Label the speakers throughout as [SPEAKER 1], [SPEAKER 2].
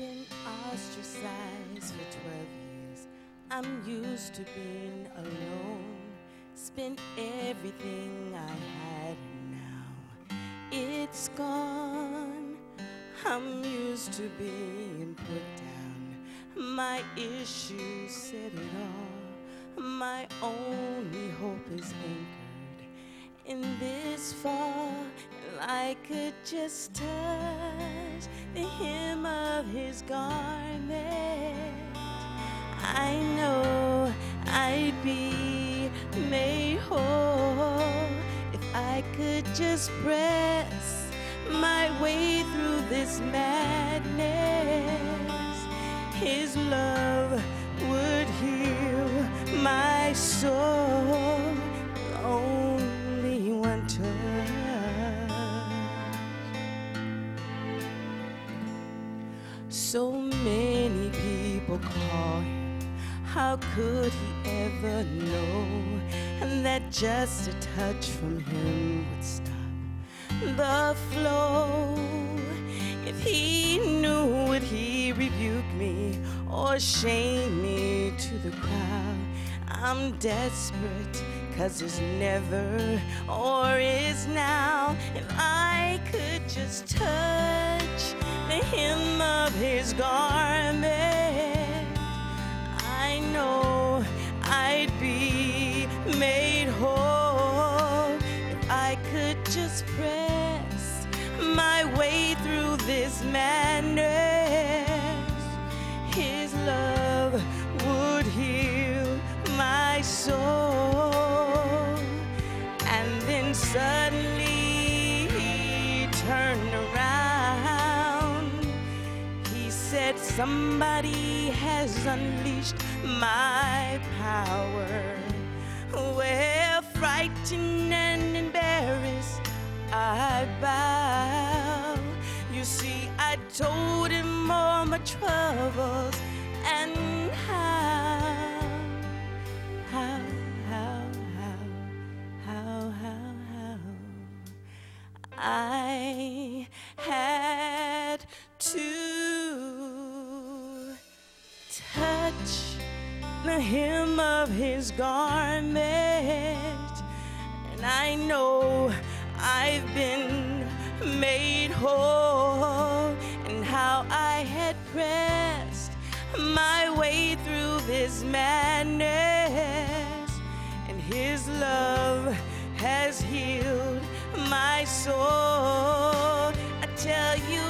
[SPEAKER 1] been ostracized for 12 years. I'm used to being alone. Spent everything I had, and now it's gone. I'm used to being put down. My issues said it all. My only hope is anchored in this fall. I could just touch the hem of his garment, I know I'd be made whole if I could just press my way through this madness. His love would heal my soul. Only one touch. So many people call him. How could he ever know? And that just a touch from him would stop the flow. If he knew, would he rebuke me or shame me to the crowd? I'm desperate, cause it's never or is now. If I could just touch hem of his garment, Somebody has unleashed my power. Well, frightened and embarrassed, I bow. You see, I told him all my troubles and how, how, how, how, how, how, how I had to touch the hem of his garment, and I know I've been made whole, and how I had pressed my way through this madness, and his love has healed my soul. I tell you,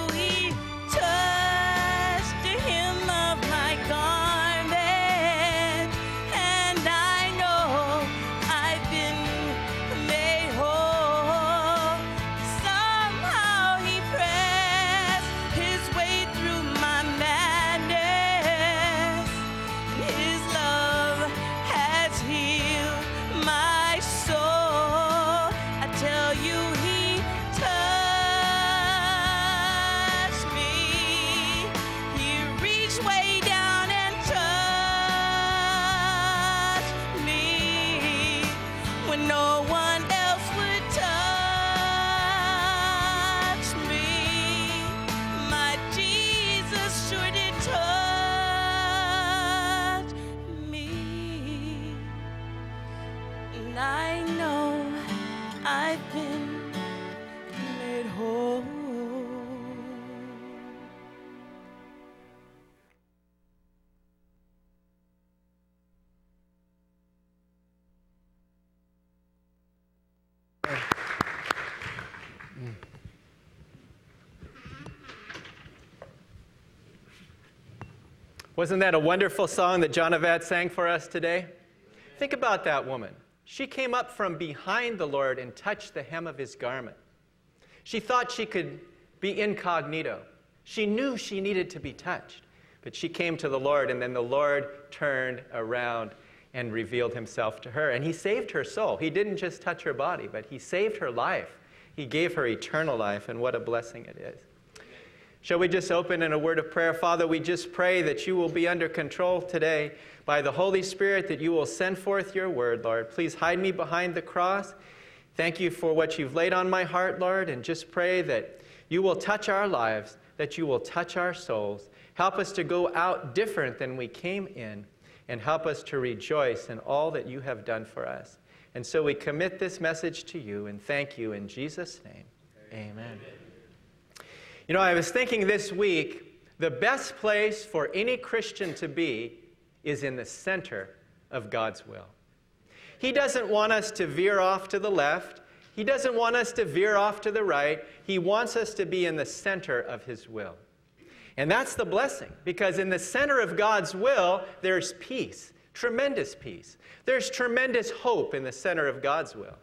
[SPEAKER 1] I've been made whole.
[SPEAKER 2] Wasn't that a wonderful song that John Avad sang for us today? Think about that woman. She came up from behind the Lord and touched the hem of his garment. She thought she could be incognito. She knew she needed to be touched. But she came to the Lord, and then the Lord turned around and revealed himself to her. And he saved her soul. He didn't just touch her body, but he saved her life. He gave her eternal life, and what a blessing it is. Shall we just open in a word of prayer? Father, we just pray that you will be under control today by the Holy Spirit, that you will send forth your word, Lord. Please hide me behind the cross. Thank you for what you've laid on my heart, Lord, and just pray that you will touch our lives, that you will touch our souls, Help us to go out different than we came in, and help us to rejoice in all that you have done for us. And so we commit this message to you and thank you in Jesus' name. Amen. Amen. You know, I was thinking this week the best place for any Christian to be is in the center of God's will. He doesn't want us to veer off to the left. He doesn't want us to veer off to the right. He wants us to be in the center of His will. And that's the blessing, because in the center of God's will, there's peace, tremendous peace. There's tremendous hope in the center of God's will.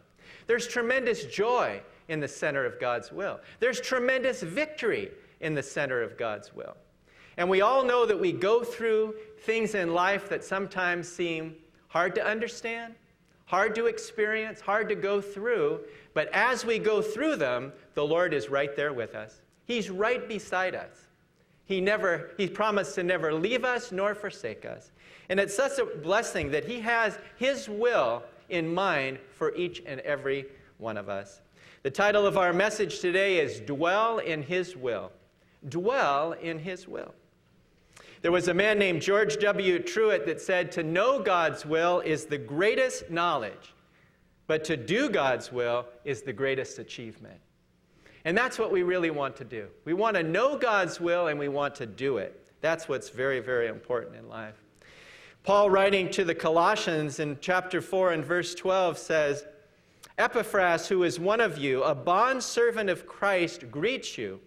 [SPEAKER 2] There's tremendous joy in the center of God's will. There's tremendous victory in the center of God's will. And we all know that we go through things in life that sometimes seem hard to understand, hard to experience, hard to go through. But as we go through them, the Lord is right there with us. He's right beside us. He never, he promised to never leave us nor forsake us. And it's such a blessing that he has his will in mind for each and every one of us. The title of our message today is Dwell in His Will. Dwell in His Will. There was a man named George W. Truett that said, To know God's will is the greatest knowledge, but to do God's will is the greatest achievement. And that's what we really want to do. We want to know God's will and we want to do it. That's what's very, very important in life. Paul, writing to the Colossians in chapter 4 and verse 12, says, Epaphras, who is one of you, a bondservant of Christ, greets you,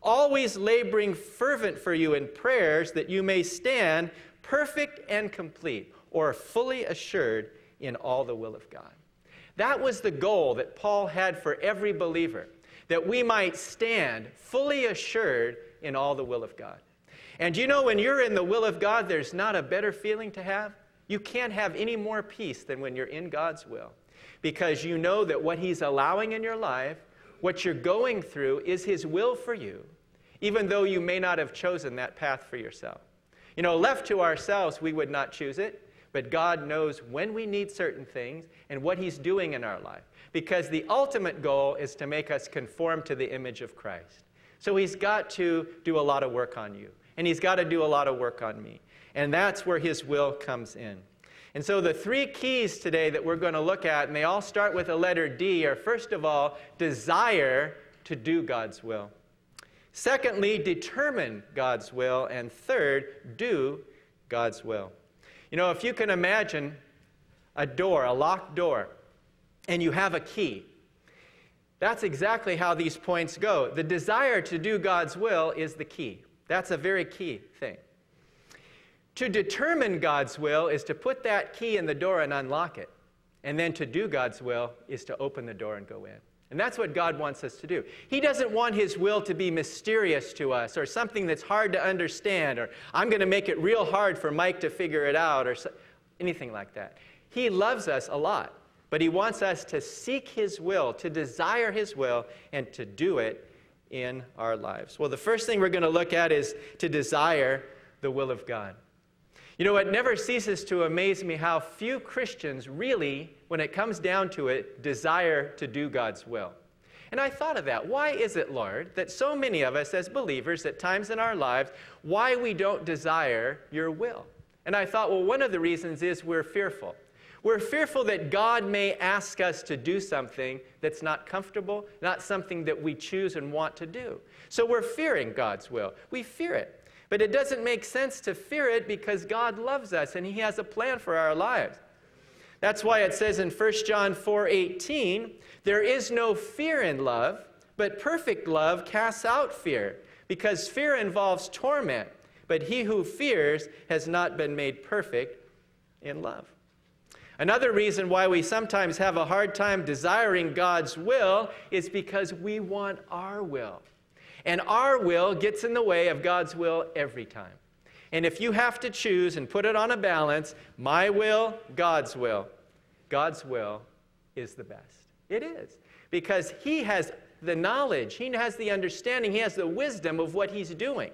[SPEAKER 2] always laboring fervent for you in prayers that you may stand perfect and complete, or fully assured in all the will of God. That was the goal that Paul had for every believer that we might stand fully assured in all the will of God. And you know, when you're in the will of God, there's not a better feeling to have. You can't have any more peace than when you're in God's will because you know that what He's allowing in your life, what you're going through, is His will for you, even though you may not have chosen that path for yourself. You know, left to ourselves, we would not choose it, but God knows when we need certain things and what He's doing in our life because the ultimate goal is to make us conform to the image of Christ. So he's got to do a lot of work on you, and he's got to do a lot of work on me. And that's where his will comes in. And so the three keys today that we're going to look at, and they all start with a letter D, are first of all, desire to do God's will. Secondly, determine God's will. And third, do God's will. You know, if you can imagine a door, a locked door, and you have a key. That's exactly how these points go. The desire to do God's will is the key. That's a very key thing. To determine God's will is to put that key in the door and unlock it. And then to do God's will is to open the door and go in. And that's what God wants us to do. He doesn't want His will to be mysterious to us or something that's hard to understand or I'm going to make it real hard for Mike to figure it out or so, anything like that. He loves us a lot. But he wants us to seek his will, to desire his will, and to do it in our lives. Well, the first thing we're going to look at is to desire the will of God. You know, it never ceases to amaze me how few Christians really, when it comes down to it, desire to do God's will. And I thought of that. Why is it, Lord, that so many of us as believers at times in our lives, why we don't desire your will? And I thought, well, one of the reasons is we're fearful. We're fearful that God may ask us to do something that's not comfortable, not something that we choose and want to do. So we're fearing God's will. We fear it. But it doesn't make sense to fear it because God loves us and He has a plan for our lives. That's why it says in 1 John 4:18, there is no fear in love, but perfect love casts out fear, because fear involves torment, but he who fears has not been made perfect in love. Another reason why we sometimes have a hard time desiring God's will is because we want our will. And our will gets in the way of God's will every time. And if you have to choose and put it on a balance, my will, God's will, God's will is the best. It is. Because He has the knowledge, He has the understanding, He has the wisdom of what He's doing.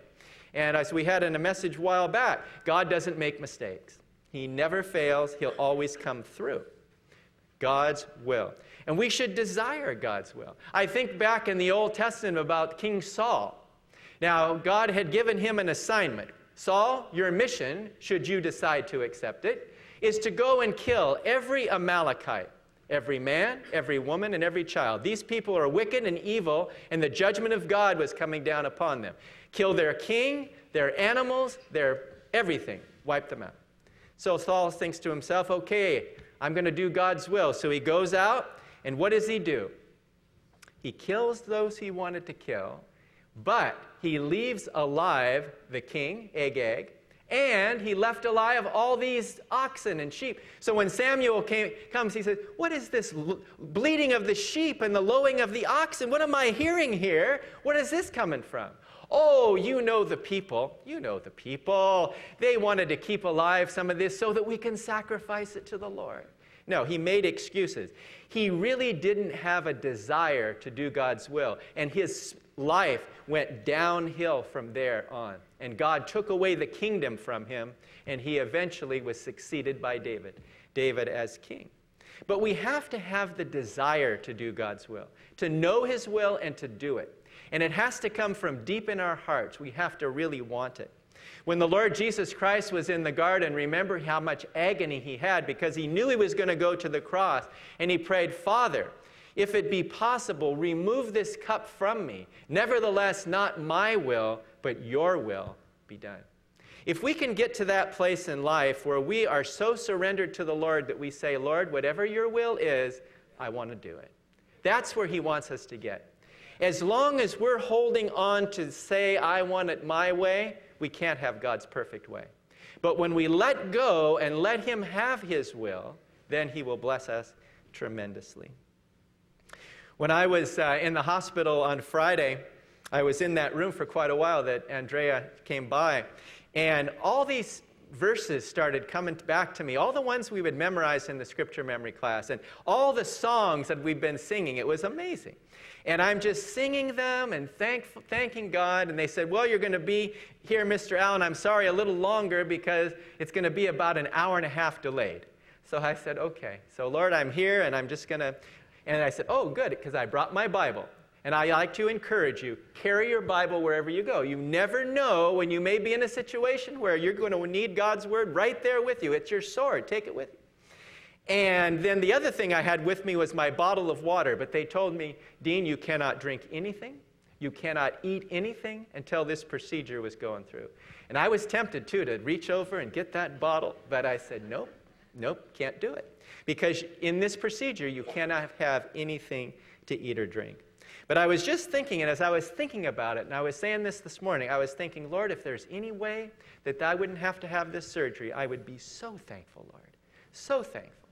[SPEAKER 2] And as we had in a message a while back, God doesn't make mistakes. He never fails, He'll always come through. God's will. And we should desire God's will. I think back in the Old Testament about King Saul. Now, God had given him an assignment. Saul, your mission, should you decide to accept it, is to go and kill every Amalekite, every man, every woman, and every child. These people are wicked and evil, and the judgment of God was coming down upon them. Kill their king, their animals, their everything. Wipe them out. So Saul thinks to himself, okay, I'm going to do God's will. So he goes out, and what does he do? He kills those he wanted to kill, but he leaves alive the king, Agag, and he left alive all these oxen and sheep. So when Samuel came, comes, he says, What is this bleating of the sheep and the lowing of the oxen? What am I hearing here? What is this coming from? Oh, you know the people. You know the people. They wanted to keep alive some of this so that we can sacrifice it to the Lord. No, he made excuses. He really didn't have a desire to do God's will, and his life went downhill from there on. And God took away the kingdom from him, and he eventually was succeeded by David, David as king. But we have to have the desire to do God's will, to know his will and to do it. And it has to come from deep in our hearts. We have to really want it. When the Lord Jesus Christ was in the garden, remember how much agony he had because he knew he was going to go to the cross. And he prayed, Father, if it be possible, remove this cup from me. Nevertheless, not my will, but your will be done. If we can get to that place in life where we are so surrendered to the Lord that we say, Lord, whatever your will is, I want to do it. That's where he wants us to get. As long as we're holding on to say, I want it my way, we can't have God's perfect way. But when we let go and let Him have His will, then He will bless us tremendously. When I was uh, in the hospital on Friday, I was in that room for quite a while that Andrea came by, and all these verses started coming back to me, all the ones we would memorize in the scripture memory class, and all the songs that we've been singing. It was amazing. And I'm just singing them and thank, thanking God. And they said, Well, you're going to be here, Mr. Allen. I'm sorry, a little longer because it's going to be about an hour and a half delayed. So I said, Okay. So, Lord, I'm here and I'm just going to. And I said, Oh, good, because I brought my Bible. And I like to encourage you carry your Bible wherever you go. You never know when you may be in a situation where you're going to need God's Word right there with you. It's your sword, take it with you. And then the other thing I had with me was my bottle of water, but they told me, Dean, you cannot drink anything, you cannot eat anything until this procedure was going through. And I was tempted too to reach over and get that bottle, but I said, nope, nope, can't do it. Because in this procedure, you cannot have anything to eat or drink. But I was just thinking, and as I was thinking about it, and I was saying this this morning, I was thinking, Lord, if there's any way that I wouldn't have to have this surgery, I would be so thankful, Lord. So thankful.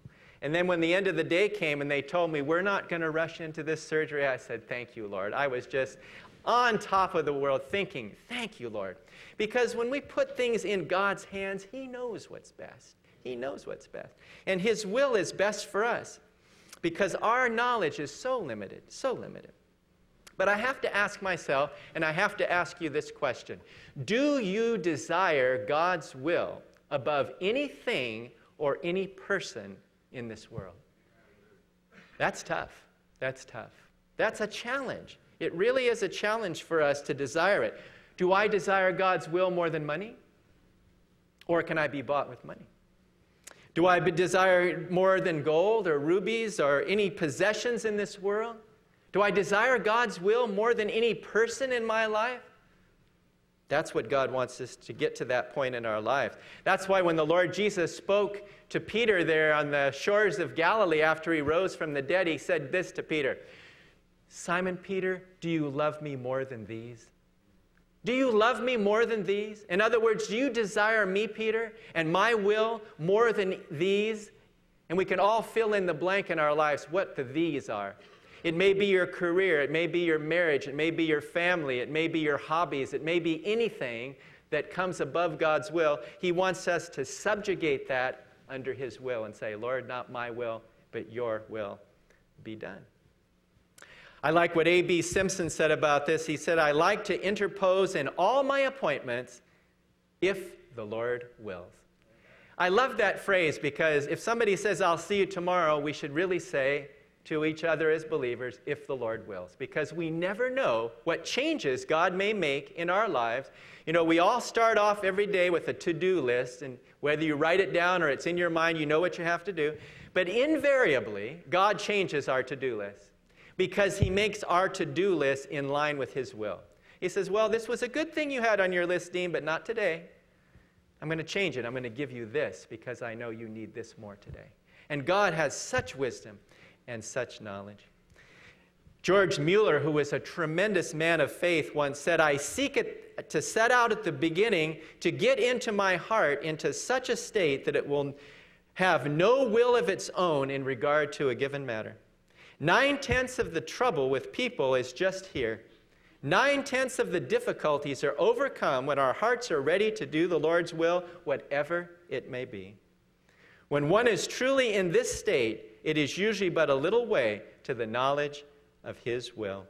[SPEAKER 2] And then when the end of the day came and they told me, we're not going to rush into this surgery, I said, thank you, Lord. I was just on top of the world thinking, thank you, Lord. Because when we put things in God's hands, He knows what's best. He knows what's best. And His will is best for us because our knowledge is so limited, so limited. But I have to ask myself, and I have to ask you this question Do you desire God's will above anything or any person in this world. That's tough. That's tough. That's a challenge. It really is a challenge for us to desire it. Do I desire God's will more than money? Or can I be bought with money? Do I desire more than gold or rubies or any possessions in this world? Do I desire God's will more than any person in my life? That's what God wants us to get to that point in our life. That's why when the Lord Jesus spoke to Peter there on the shores of Galilee after he rose from the dead, he said this to Peter Simon Peter, do you love me more than these? Do you love me more than these? In other words, do you desire me, Peter, and my will more than these? And we can all fill in the blank in our lives what the these are. It may be your career, it may be your marriage, it may be your family, it may be your hobbies, it may be anything that comes above God's will. He wants us to subjugate that under His will and say, Lord, not my will, but your will be done. I like what A.B. Simpson said about this. He said, I like to interpose in all my appointments if the Lord wills. I love that phrase because if somebody says, I'll see you tomorrow, we should really say, to each other as believers if the Lord wills, because we never know what changes God may make in our lives. You know, we all start off every day with a to do list, and whether you write it down or it's in your mind, you know what you have to do. But invariably, God changes our to do list because He makes our to do list in line with His will. He says, Well, this was a good thing you had on your list, Dean, but not today. I'm going to change it. I'm going to give you this because I know you need this more today. And God has such wisdom and such knowledge. George Mueller, who was a tremendous man of faith, once said, I seek it to set out at the beginning to get into my heart into such a state that it will have no will of its own in regard to a given matter. Nine tenths of the trouble with people is just here. Nine tenths of the difficulties are overcome when our hearts are ready to do the Lord's will, whatever it may be. When one is truly in this state, it is usually but a little way to the knowledge of His will.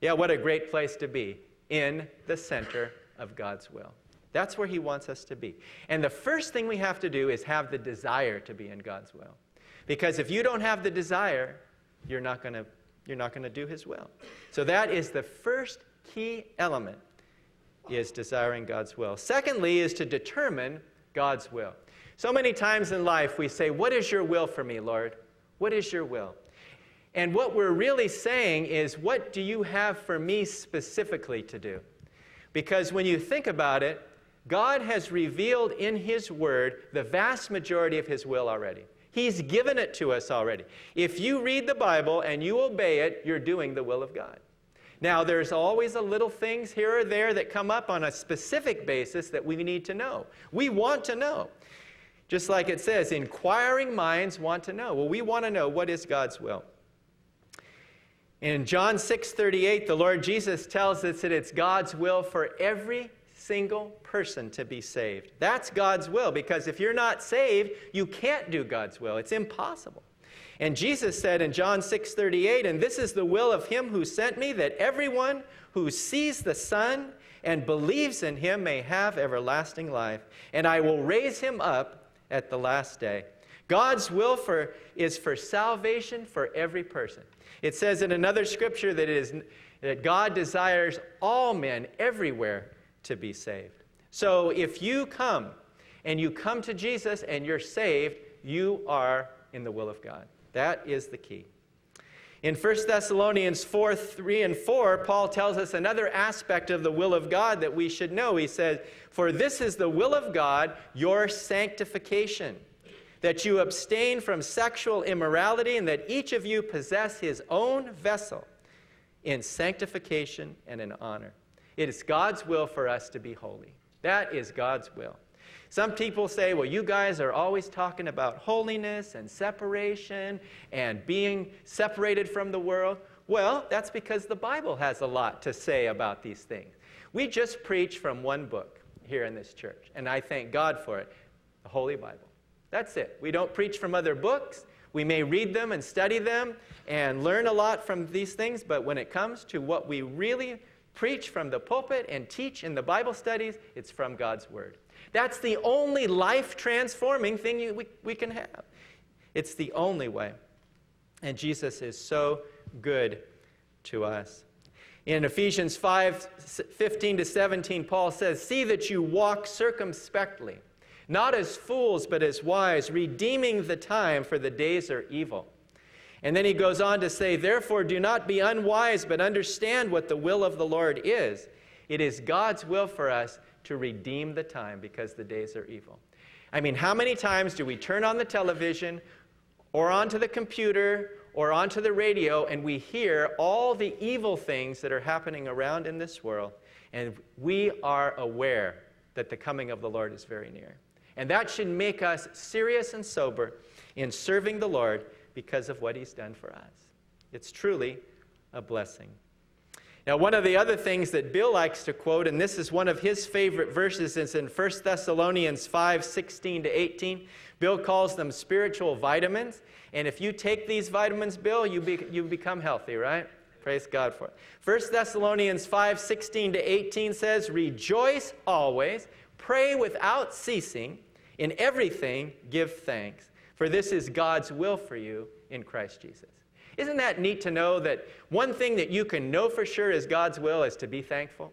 [SPEAKER 2] Yeah, what a great place to be in the center of God's will. That's where He wants us to be. And the first thing we have to do is have the desire to be in God's will. Because if you don't have the desire, you're not going to you're not going to do his will. So that is the first key element is desiring God's will. Secondly is to determine God's will. So many times in life we say, "What is your will for me, Lord? What is your will?" And what we're really saying is, "What do you have for me specifically to do?" Because when you think about it, God has revealed in his word the vast majority of his will already. He's given it to us already. If you read the Bible and you obey it, you're doing the will of God. Now, there's always a little things here or there that come up on a specific basis that we need to know. We want to know. Just like it says, inquiring minds want to know. Well, we want to know what is God's will. In John 6:38, the Lord Jesus tells us that it's God's will for every single person to be saved. That's God's will because if you're not saved, you can't do God's will. It's impossible. And Jesus said in John 6:38, "And this is the will of him who sent me that everyone who sees the Son and believes in him may have everlasting life, and I will raise him up at the last day." God's will for, is for salvation for every person. It says in another scripture that, it is, that God desires all men everywhere to be saved. So if you come and you come to Jesus and you're saved, you are in the will of God. That is the key. In 1 Thessalonians 4 3 and 4, Paul tells us another aspect of the will of God that we should know. He says, For this is the will of God, your sanctification, that you abstain from sexual immorality, and that each of you possess his own vessel in sanctification and in honor. It is God's will for us to be holy. That is God's will. Some people say, well, you guys are always talking about holiness and separation and being separated from the world. Well, that's because the Bible has a lot to say about these things. We just preach from one book here in this church, and I thank God for it the Holy Bible. That's it. We don't preach from other books. We may read them and study them and learn a lot from these things, but when it comes to what we really preach from the pulpit and teach in the Bible studies, it's from God's Word. That's the only life transforming thing you, we, we can have. It's the only way. And Jesus is so good to us. In Ephesians 5 15 to 17, Paul says, See that you walk circumspectly, not as fools, but as wise, redeeming the time, for the days are evil. And then he goes on to say, Therefore, do not be unwise, but understand what the will of the Lord is. It is God's will for us to redeem the time because the days are evil. I mean, how many times do we turn on the television or onto the computer or onto the radio and we hear all the evil things that are happening around in this world, and we are aware that the coming of the Lord is very near. And that should make us serious and sober in serving the Lord because of what he's done for us. It's truly a blessing. Now, one of the other things that Bill likes to quote, and this is one of his favorite verses, is in 1 Thessalonians 5 16 to 18. Bill calls them spiritual vitamins. And if you take these vitamins, Bill, you, be, you become healthy, right? Praise God for it. 1 Thessalonians 5 16 to 18 says, Rejoice always, pray without ceasing, in everything give thanks for this is God's will for you in Christ Jesus. Isn't that neat to know that one thing that you can know for sure is God's will is to be thankful?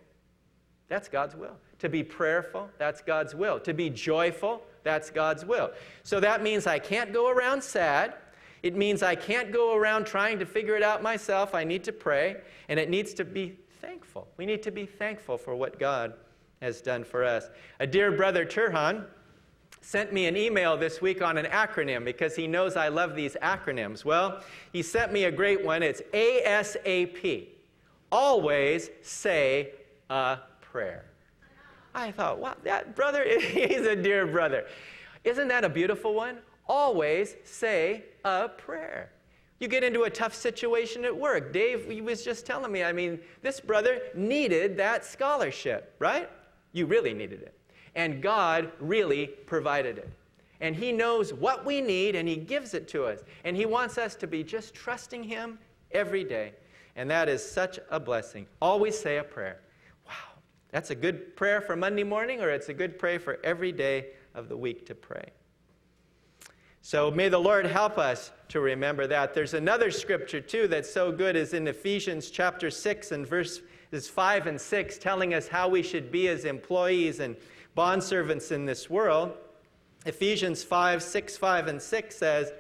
[SPEAKER 2] That's God's will. To be prayerful, that's God's will. To be joyful, that's God's will. So that means I can't go around sad. It means I can't go around trying to figure it out myself. I need to pray, and it needs to be thankful. We need to be thankful for what God has done for us. A dear brother, Turhan, sent me an email this week on an acronym because he knows I love these acronyms. Well, he sent me a great one. It's ASAP. Always say a prayer. I thought, wow, that brother, he's a dear brother. Isn't that a beautiful one? Always say a prayer. You get into a tough situation at work. Dave he was just telling me, I mean, this brother needed that scholarship, right? You really needed it. And God really provided it. And He knows what we need and He gives it to us. And He wants us to be just trusting Him every day. And that is such a blessing. Always say a prayer. Wow. That's a good prayer for Monday morning, or it's a good prayer for every day of the week to pray. So may the Lord help us to remember that. There's another scripture too that's so good is in Ephesians chapter 6 and verses 5 and 6 telling us how we should be as employees and bondservants in this world. Ephesians 5 6, 5, and 6 says,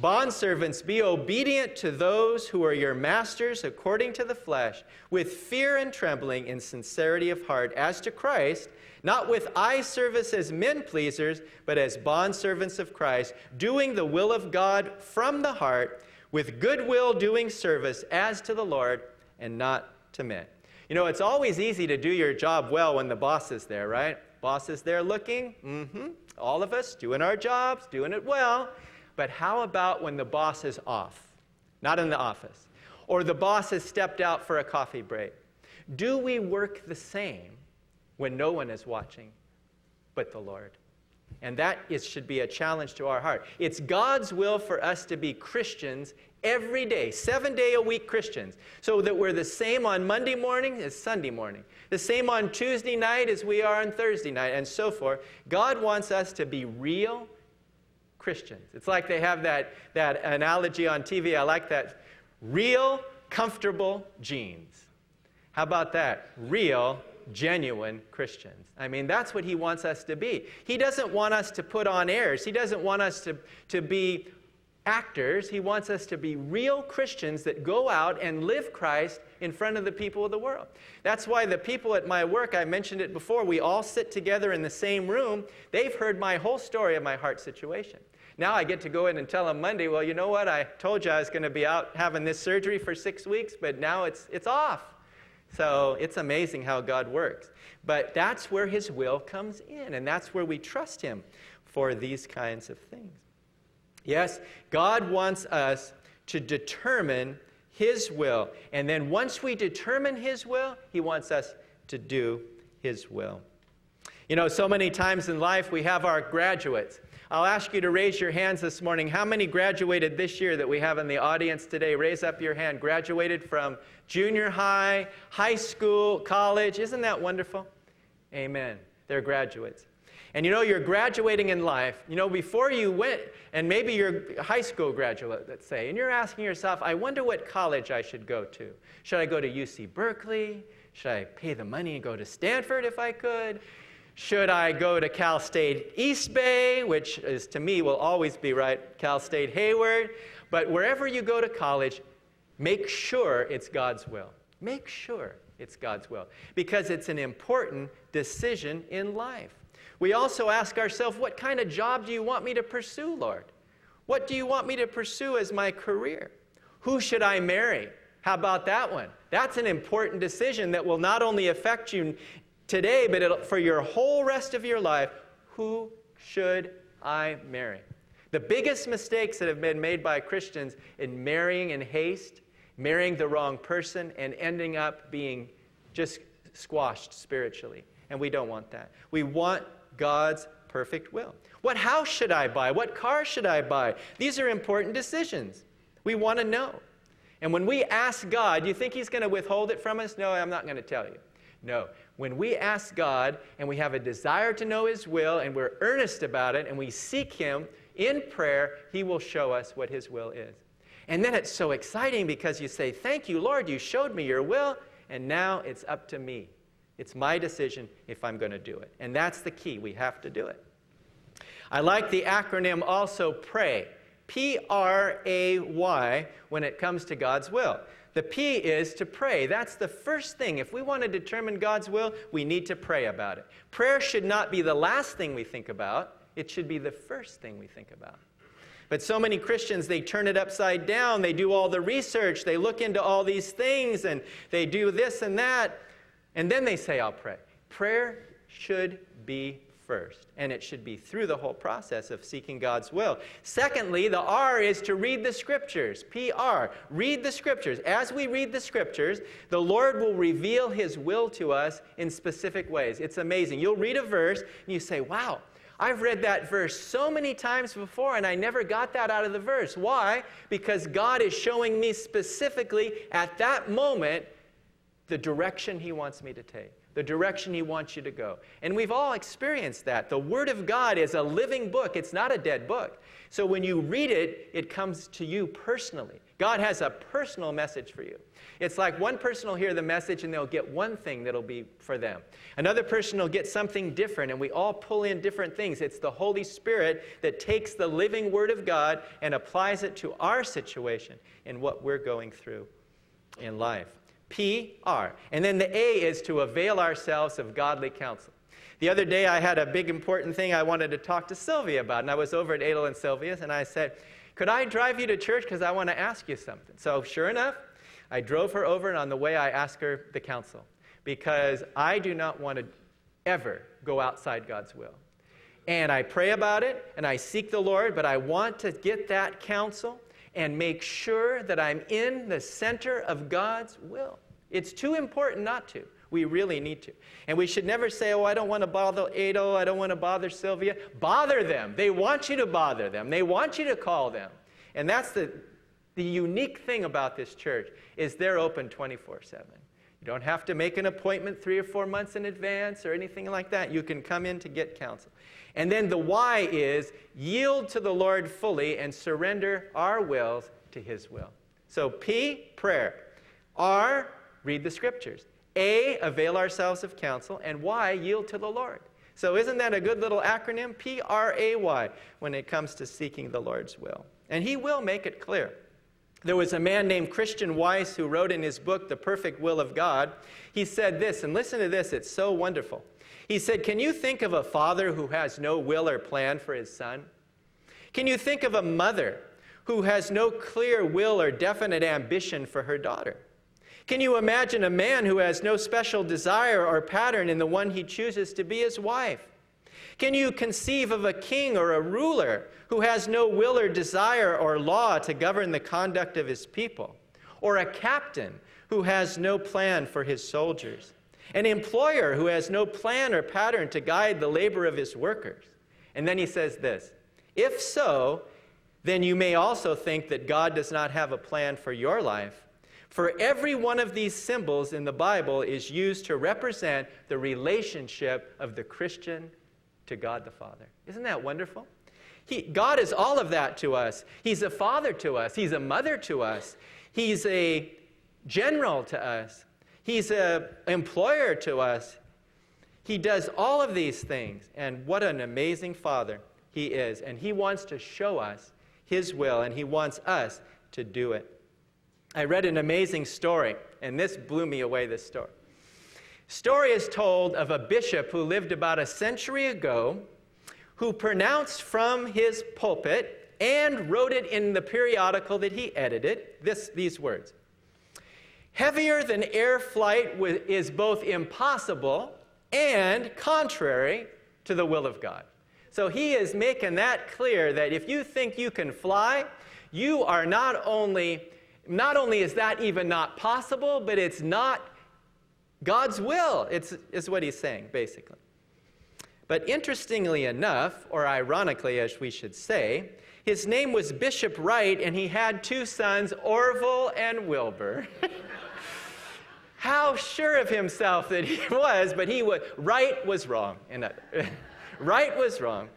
[SPEAKER 2] Bondservants, be obedient to those who are your masters according to the flesh, with fear and trembling in sincerity of heart, as to Christ, not with eye service as men pleasers, but as bondservants of Christ, doing the will of God from the heart, with goodwill doing service as to the Lord and not to men. You know, it's always easy to do your job well when the boss is there, right? Boss is there looking, mm-hmm, all of us doing our jobs, doing it well. But how about when the boss is off, not in the office, or the boss has stepped out for a coffee break? Do we work the same when no one is watching but the Lord? And that is, should be a challenge to our heart. It's God's will for us to be Christians every day, seven day a week Christians, so that we're the same on Monday morning as Sunday morning, the same on Tuesday night as we are on Thursday night, and so forth. God wants us to be real Christians. It's like they have that, that analogy on TV. I like that. Real, comfortable jeans. How about that? Real, genuine Christians. I mean, that's what he wants us to be. He doesn't want us to put on airs. He doesn't want us to, to be actors. He wants us to be real Christians that go out and live Christ in front of the people of the world. That's why the people at my work, I mentioned it before, we all sit together in the same room. They've heard my whole story of my heart situation. Now I get to go in and tell them Monday, well, you know what? I told you I was going to be out having this surgery for six weeks, but now it's, it's off. So it's amazing how God works. But that's where His will comes in, and that's where we trust Him for these kinds of things. Yes, God wants us to determine His will. And then once we determine His will, He wants us to do His will. You know, so many times in life we have our graduates. I'll ask you to raise your hands this morning. How many graduated this year that we have in the audience today? Raise up your hand. Graduated from junior high, high school, college. Isn't that wonderful? Amen. They're graduates. And you know, you're graduating in life. You know, before you went, and maybe you're a high school graduate, let's say, and you're asking yourself, I wonder what college I should go to. Should I go to UC Berkeley? Should I pay the money and go to Stanford if I could? Should I go to Cal State East Bay, which is to me will always be right, Cal State Hayward? But wherever you go to college, make sure it's God's will. Make sure it's God's will because it's an important decision in life. We also ask ourselves, what kind of job do you want me to pursue, Lord? What do you want me to pursue as my career? Who should I marry? How about that one? That's an important decision that will not only affect you today, but for your whole rest of your life. Who should I marry? The biggest mistakes that have been made by Christians in marrying in haste, marrying the wrong person, and ending up being just squashed spiritually. And we don't want that. We want God's perfect will. What house should I buy? What car should I buy? These are important decisions. We want to know. And when we ask God, you think He's going to withhold it from us? No, I'm not going to tell you. No. When we ask God and we have a desire to know His will and we're earnest about it and we seek Him in prayer, He will show us what His will is. And then it's so exciting because you say, Thank you, Lord, you showed me your will, and now it's up to me. It's my decision if I'm going to do it. And that's the key. We have to do it. I like the acronym also PRAY. P R A Y when it comes to God's will. The P is to pray. That's the first thing. If we want to determine God's will, we need to pray about it. Prayer should not be the last thing we think about, it should be the first thing we think about. But so many Christians, they turn it upside down. They do all the research. They look into all these things and they do this and that. And then they say, I'll pray. Prayer should be first, and it should be through the whole process of seeking God's will. Secondly, the R is to read the scriptures. PR, read the scriptures. As we read the scriptures, the Lord will reveal his will to us in specific ways. It's amazing. You'll read a verse and you say, Wow, I've read that verse so many times before and I never got that out of the verse. Why? Because God is showing me specifically at that moment the direction He wants me to take the direction He wants you to go. And we've all experienced that. The Word of God is a living book, it's not a dead book. So when you read it, it comes to you personally. God has a personal message for you. It's like one person will hear the message and they'll get one thing that'll be for them. Another person will get something different, and we all pull in different things. It's the Holy Spirit that takes the living Word of God and applies it to our situation and what we're going through in life. P R. And then the A is to avail ourselves of godly counsel. The other day, I had a big important thing I wanted to talk to Sylvia about, and I was over at Adel and Sylvia's, and I said, Could I drive you to church? Because I want to ask you something. So, sure enough, I drove her over, and on the way, I asked her the counsel, because I do not want to ever go outside God's will. And I pray about it, and I seek the Lord, but I want to get that counsel and make sure that I'm in the center of God's will. It's too important not to. We really need to. And we should never say, oh, I don't want to bother Ado, I don't want to bother Sylvia. Bother them. They want you to bother them. They want you to call them. And that's the, the unique thing about this church is they're open 24-7. You don't have to make an appointment three or four months in advance or anything like that. You can come in to get counsel. And then the why is yield to the Lord fully and surrender our wills to His will. So P, prayer. R, read the scriptures. A, avail ourselves of counsel. And Y, yield to the Lord. So isn't that a good little acronym? P R A Y when it comes to seeking the Lord's will. And He will make it clear. There was a man named Christian Weiss who wrote in his book, The Perfect Will of God. He said this, and listen to this, it's so wonderful. He said, Can you think of a father who has no will or plan for his son? Can you think of a mother who has no clear will or definite ambition for her daughter? Can you imagine a man who has no special desire or pattern in the one he chooses to be his wife? Can you conceive of a king or a ruler who has no will or desire or law to govern the conduct of his people? Or a captain who has no plan for his soldiers? An employer who has no plan or pattern to guide the labor of his workers? And then he says this If so, then you may also think that God does not have a plan for your life for every one of these symbols in the Bible is used to represent the relationship of the Christian to God the Father. Isn't that wonderful? He, God is all of that to us. He's a father to us, He's a mother to us, He's a general to us, He's an employer to us. He does all of these things, and what an amazing father He is. And He wants to show us His will, and He wants us to do it. I read an amazing story, and this blew me away this story. Story is told of a bishop who lived about a century ago who pronounced from his pulpit and wrote it in the periodical that he edited this, these words Heavier than air flight is both impossible and contrary to the will of God. So he is making that clear that if you think you can fly, you are not only not only is that even not possible, but it's not God's will, it's, is what he's saying, basically. But interestingly enough, or ironically, as we should say, his name was Bishop Wright, and he had two sons, Orville and Wilbur. How sure of himself that he was, but he was, right was wrong. And uh, right was wrong.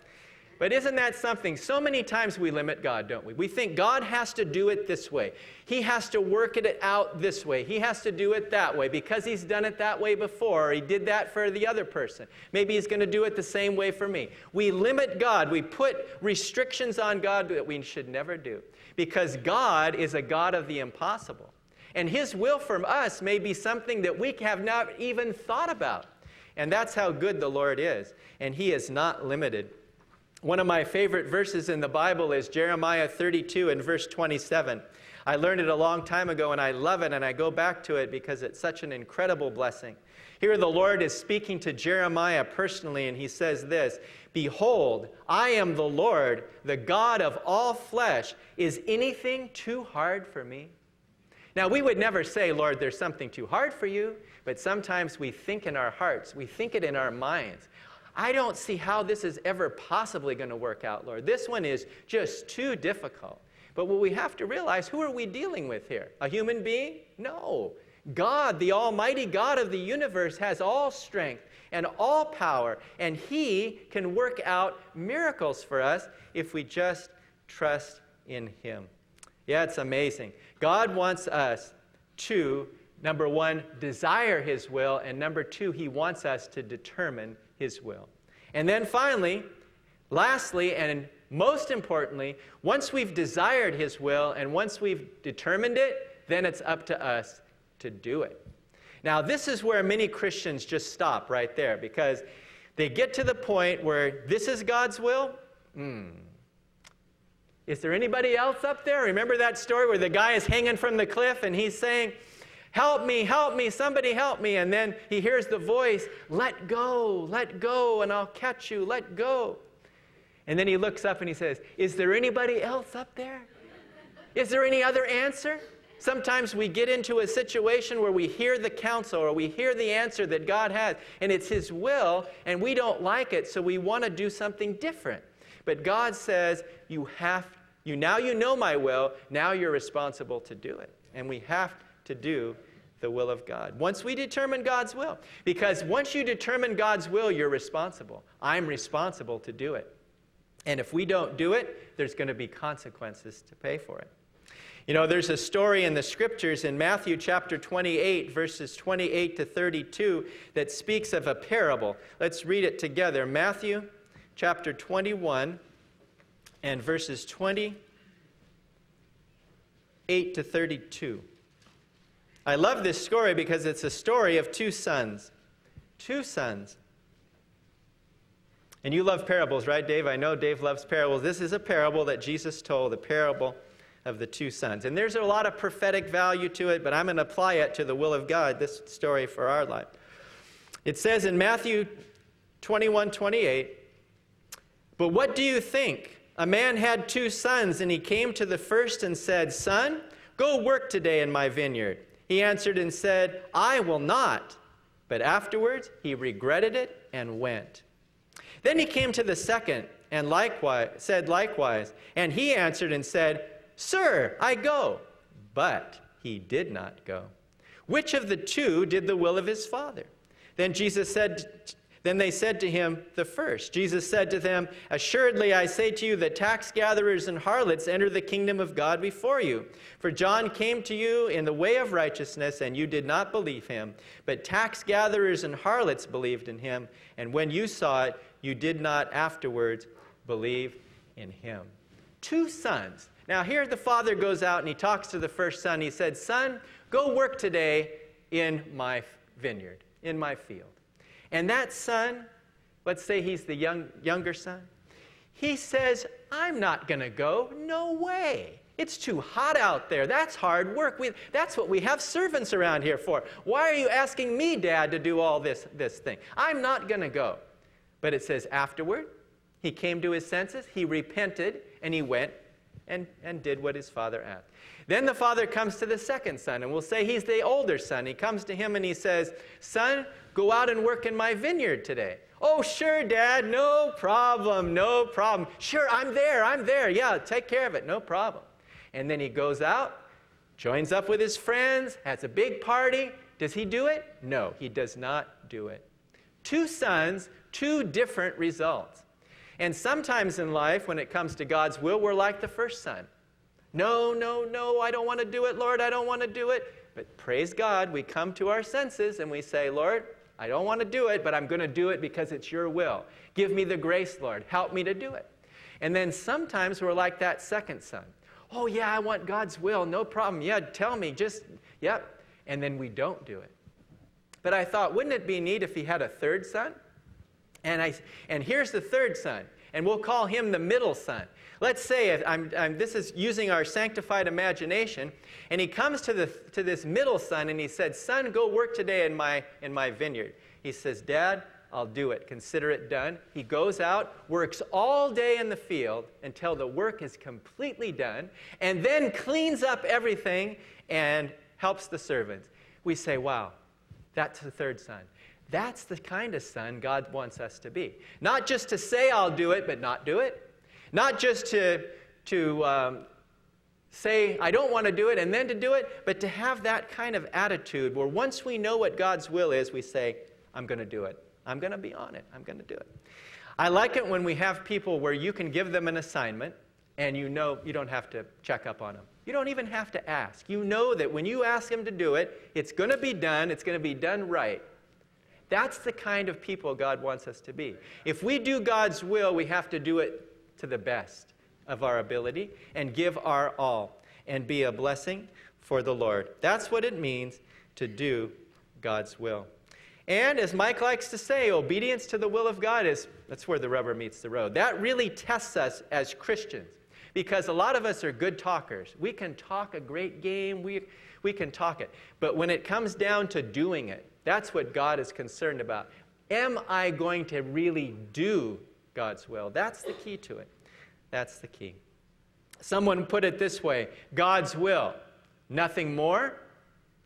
[SPEAKER 2] But isn't that something? So many times we limit God, don't we? We think God has to do it this way. He has to work it out this way. He has to do it that way because he's done it that way before, or he did that for the other person. Maybe he's going to do it the same way for me. We limit God. We put restrictions on God that we should never do because God is a God of the impossible. And his will from us may be something that we have not even thought about. And that's how good the Lord is. And he is not limited one of my favorite verses in the Bible is Jeremiah 32 and verse 27. I learned it a long time ago and I love it and I go back to it because it's such an incredible blessing. Here the Lord is speaking to Jeremiah personally and he says this Behold, I am the Lord, the God of all flesh. Is anything too hard for me? Now, we would never say, Lord, there's something too hard for you, but sometimes we think in our hearts, we think it in our minds. I don't see how this is ever possibly going to work out, Lord. This one is just too difficult. But what we have to realize who are we dealing with here? A human being? No. God, the Almighty God of the universe, has all strength and all power, and He can work out miracles for us if we just trust in Him. Yeah, it's amazing. God wants us to, number one, desire His will, and number two, He wants us to determine his will. And then finally, lastly, and most importantly, once we've desired His will and once we've determined it, then it's up to us to do it. Now, this is where many Christians just stop right there because they get to the point where this is God's will. Hmm. Is there anybody else up there? Remember that story where the guy is hanging from the cliff and he's saying, Help me, help me, somebody help me. And then he hears the voice, Let go, let go, and I'll catch you, let go. And then he looks up and he says, Is there anybody else up there? Is there any other answer? Sometimes we get into a situation where we hear the counsel or we hear the answer that God has, and it's His will, and we don't like it, so we want to do something different. But God says, You have, you now you know my will, now you're responsible to do it. And we have to do the will of God. Once we determine God's will, because once you determine God's will, you're responsible. I'm responsible to do it. And if we don't do it, there's going to be consequences to pay for it. You know, there's a story in the scriptures in Matthew chapter 28, verses 28 to 32, that speaks of a parable. Let's read it together. Matthew chapter 21 and verses 28 to 32. I love this story because it's a story of two sons. Two sons. And you love parables, right, Dave? I know Dave loves parables. This is a parable that Jesus told, the parable of the two sons. And there's a lot of prophetic value to it, but I'm going to apply it to the will of God, this story for our life. It says in Matthew 21 28, But what do you think? A man had two sons, and he came to the first and said, Son, go work today in my vineyard. He answered and said, I will not. But afterwards he regretted it and went. Then he came to the second and likewise said likewise, and he answered and said, Sir, I go. But he did not go. Which of the two did the will of his father? Then Jesus said then they said to him, The first. Jesus said to them, Assuredly I say to you that tax gatherers and harlots enter the kingdom of God before you. For John came to you in the way of righteousness, and you did not believe him. But tax gatherers and harlots believed in him, and when you saw it, you did not afterwards believe in him. Two sons. Now here the father goes out and he talks to the first son. He said, Son, go work today in my vineyard, in my field. And that son, let's say he's the young, younger son, he says, I'm not going to go. No way. It's too hot out there. That's hard work. We, that's what we have servants around here for. Why are you asking me, Dad, to do all this, this thing? I'm not going to go. But it says afterward, he came to his senses, he repented, and he went and, and did what his father asked. Then the father comes to the second son, and we'll say he's the older son. He comes to him and he says, Son, Go out and work in my vineyard today. Oh, sure, Dad, no problem, no problem. Sure, I'm there, I'm there. Yeah, take care of it, no problem. And then he goes out, joins up with his friends, has a big party. Does he do it? No, he does not do it. Two sons, two different results. And sometimes in life, when it comes to God's will, we're like the first son. No, no, no, I don't want to do it, Lord, I don't want to do it. But praise God, we come to our senses and we say, Lord, I don't want to do it, but I'm going to do it because it's your will. Give me the grace, Lord. Help me to do it. And then sometimes we're like that second son. Oh, yeah, I want God's will. No problem. Yeah, tell me. Just, yep. And then we don't do it. But I thought, wouldn't it be neat if he had a third son? And, I, and here's the third son, and we'll call him the middle son. Let's say I'm, I'm, this is using our sanctified imagination, and he comes to, the, to this middle son and he said, Son, go work today in my, in my vineyard. He says, Dad, I'll do it. Consider it done. He goes out, works all day in the field until the work is completely done, and then cleans up everything and helps the servants. We say, Wow, that's the third son. That's the kind of son God wants us to be. Not just to say, I'll do it, but not do it. Not just to, to um, say, I don't want to do it, and then to do it, but to have that kind of attitude where once we know what God's will is, we say, I'm going to do it. I'm going to be on it. I'm going to do it. I like it when we have people where you can give them an assignment and you know you don't have to check up on them. You don't even have to ask. You know that when you ask them to do it, it's going to be done, it's going to be done right. That's the kind of people God wants us to be. If we do God's will, we have to do it to the best of our ability and give our all and be a blessing for the Lord. That's what it means to do God's will. And as Mike likes to say, obedience to the will of God is that's where the rubber meets the road. That really tests us as Christians because a lot of us are good talkers. We can talk a great game, we, we can talk it. But when it comes down to doing it, that's what God is concerned about. Am I going to really do God's will? That's the key to it. That's the key. Someone put it this way God's will, nothing more,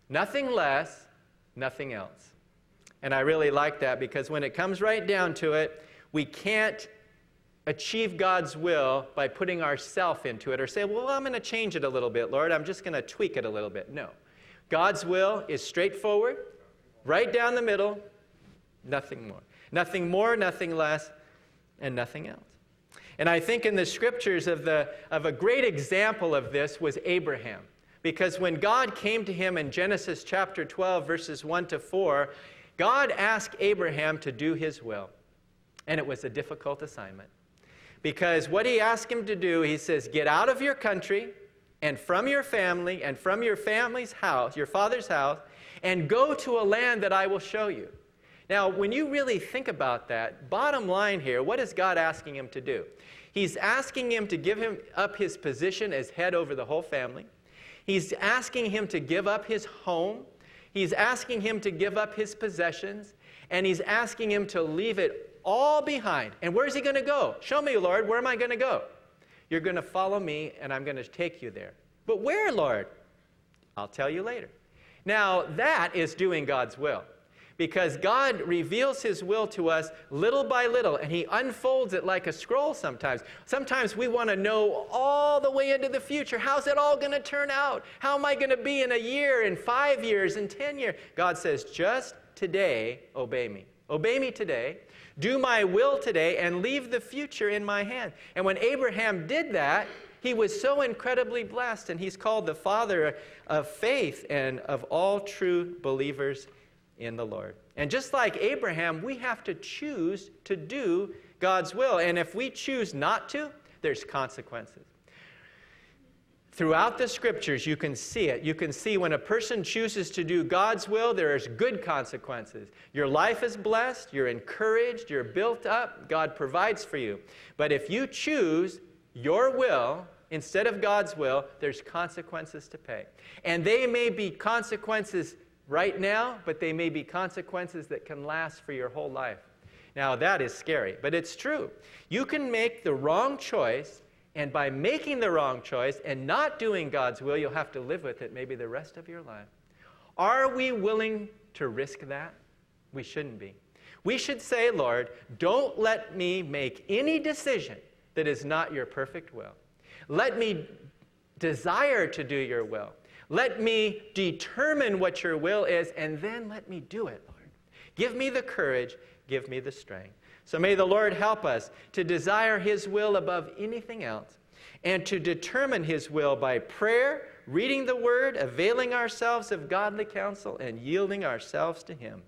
[SPEAKER 2] nothing less, nothing else. And I really like that because when it comes right down to it, we can't achieve God's will by putting ourself into it or say, well, I'm going to change it a little bit, Lord. I'm just going to tweak it a little bit. No. God's will is straightforward, right down the middle, nothing more. Nothing more, nothing less, and nothing else. And I think in the scriptures of, the, of a great example of this was Abraham. Because when God came to him in Genesis chapter 12, verses 1 to 4, God asked Abraham to do his will. And it was a difficult assignment. Because what he asked him to do, he says, Get out of your country and from your family and from your family's house, your father's house, and go to a land that I will show you. Now, when you really think about that, bottom line here, what is God asking him to do? He's asking him to give him up his position as head over the whole family. He's asking him to give up his home. He's asking him to give up his possessions. And he's asking him to leave it all behind. And where's he going to go? Show me, Lord, where am I going to go? You're going to follow me, and I'm going to take you there. But where, Lord? I'll tell you later. Now, that is doing God's will because God reveals His will to us little by little, and He unfolds it like a scroll sometimes. Sometimes we want to know all the way into the future. How's it all going to turn out? How am I going to be in a year, in five years, in 10 years? God says, just today, obey me. Obey me today. Do my will today and leave the future in my hand. And when Abraham did that, he was so incredibly blessed, and he's called the father of faith and of all true believers in the Lord. And just like Abraham, we have to choose to do God's will. And if we choose not to, there's consequences. Throughout the scriptures, you can see it. You can see when a person chooses to do God's will, there is good consequences. Your life is blessed, you're encouraged, you're built up, God provides for you. But if you choose your will instead of God's will, there's consequences to pay. And they may be consequences right now, but they may be consequences that can last for your whole life. Now, that is scary, but it's true. You can make the wrong choice, and by making the wrong choice and not doing God's will, you'll have to live with it maybe the rest of your life. Are we willing to risk that? We shouldn't be. We should say, Lord, don't let me make any decision that is not your perfect will. Let me desire to do your will. Let me determine what your will is, and then let me do it, Lord. Give me the courage, give me the strength. So may the Lord help us to desire His will above anything else and to determine His will by prayer, reading the Word, availing ourselves of godly counsel, and yielding ourselves to Him.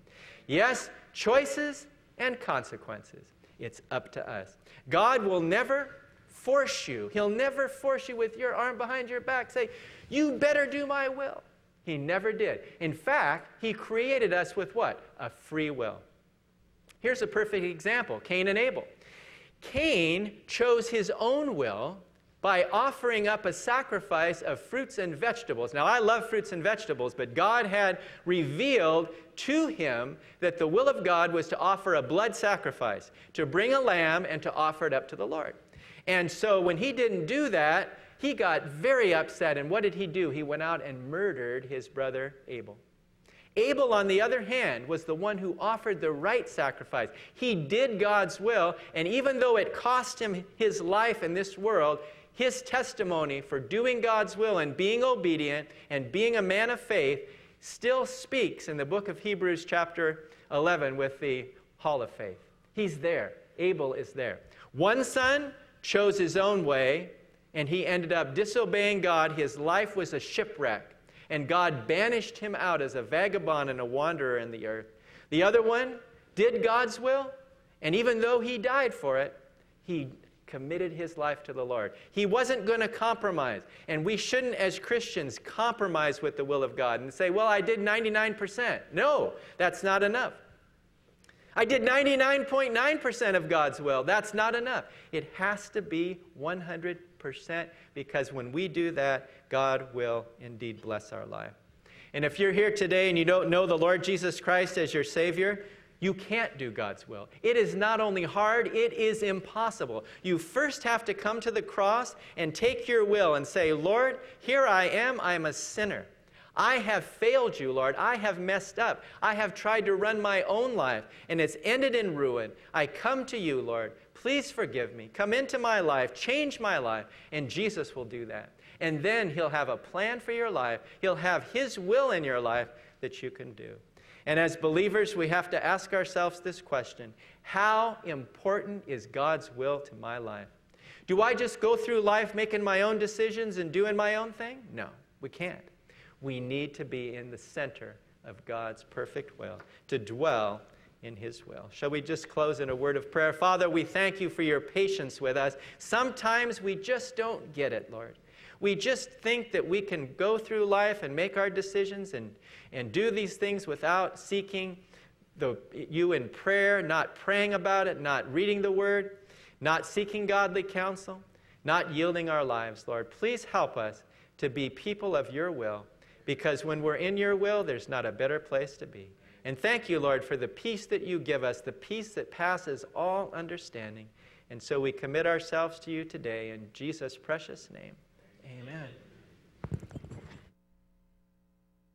[SPEAKER 2] Yes, choices and consequences. It's up to us. God will never force you. He'll never force you with your arm behind your back, say, You better do my will. He never did. In fact, He created us with what? A free will. Here's a perfect example Cain and Abel. Cain chose his own will by offering up a sacrifice of fruits and vegetables. Now, I love fruits and vegetables, but God had revealed to him that the will of God was to offer a blood sacrifice, to bring a lamb and to offer it up to the Lord. And so when he didn't do that, he got very upset. And what did he do? He went out and murdered his brother Abel. Abel, on the other hand, was the one who offered the right sacrifice. He did God's will, and even though it cost him his life in this world, his testimony for doing God's will and being obedient and being a man of faith still speaks in the book of Hebrews, chapter 11, with the hall of faith. He's there. Abel is there. One son chose his own way, and he ended up disobeying God. His life was a shipwreck and God banished him out as a vagabond and a wanderer in the earth. The other one did God's will, and even though he died for it, he committed his life to the Lord. He wasn't going to compromise. And we shouldn't, as Christians, compromise with the will of God and say, well, I did 99%. No, that's not enough. I did 99.9% of God's will. That's not enough. It has to be 100% because when we do that, God will indeed bless our life. And if you're here today and you don't know the Lord Jesus Christ as your Savior, you can't do God's will. It is not only hard, it is impossible. You first have to come to the cross and take your will and say, Lord, here I am, I'm a sinner. I have failed you, Lord. I have messed up. I have tried to run my own life, and it's ended in ruin. I come to you, Lord. Please forgive me. Come into my life, change my life, and Jesus will do that. And then He'll have a plan for your life. He'll have His will in your life that you can do. And as believers, we have to ask ourselves this question How important is God's will to my life? Do I just go through life making my own decisions and doing my own thing? No, we can't we need to be in the center of God's perfect will, to dwell in His will. Shall we just close in a word of prayer? Father, we thank you for your patience with us. Sometimes we just don't get it, Lord. We just think that we can go through life and make our decisions and, and do these things without seeking the, you in prayer, not praying about it, not reading the word, not seeking godly counsel, not yielding our lives, Lord. Please help us to be people of your will because when we're in your will, there's not a better place to be. And thank you, Lord, for the peace that you give us, the peace that passes all understanding. And so we commit ourselves to you today in Jesus' precious name.